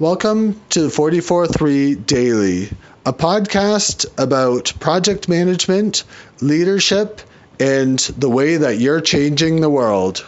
Welcome to the 44.3 Daily, a podcast about project management, leadership, and the way that you're changing the world.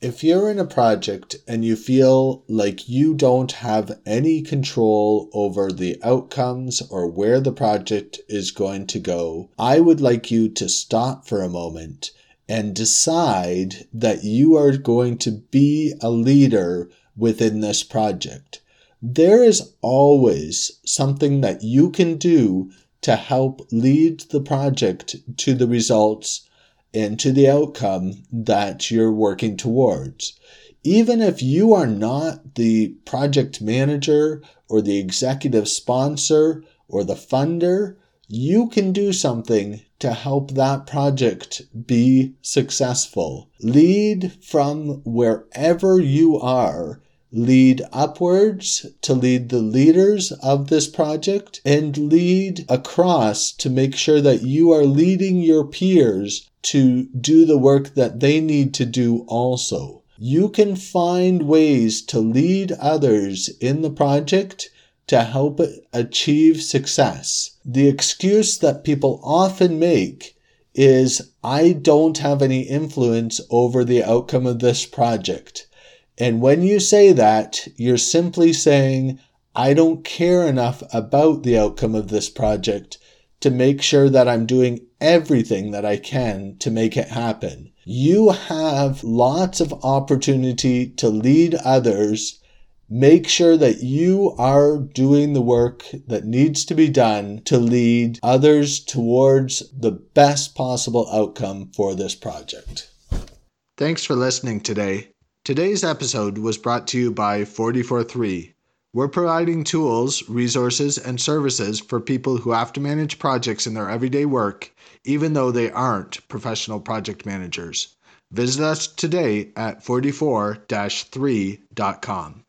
If you're in a project and you feel like you don't have any control over the outcomes or where the project is going to go, I would like you to stop for a moment and decide that you are going to be a leader within this project. There is always something that you can do to help lead the project to the results and to the outcome that you're working towards. Even if you are not the project manager or the executive sponsor or the funder, you can do something to help that project be successful. Lead from wherever you are lead upwards to lead the leaders of this project and lead across to make sure that you are leading your peers to do the work that they need to do also. You can find ways to lead others in the project to help achieve success. The excuse that people often make is, I don't have any influence over the outcome of this project. And when you say that, you're simply saying, I don't care enough about the outcome of this project to make sure that I'm doing everything that I can to make it happen. You have lots of opportunity to lead others. Make sure that you are doing the work that needs to be done to lead others towards the best possible outcome for this project. Thanks for listening today. Today's episode was brought to you by 443. We're providing tools, resources, and services for people who have to manage projects in their everyday work, even though they aren't professional project managers. Visit us today at 44 3.com.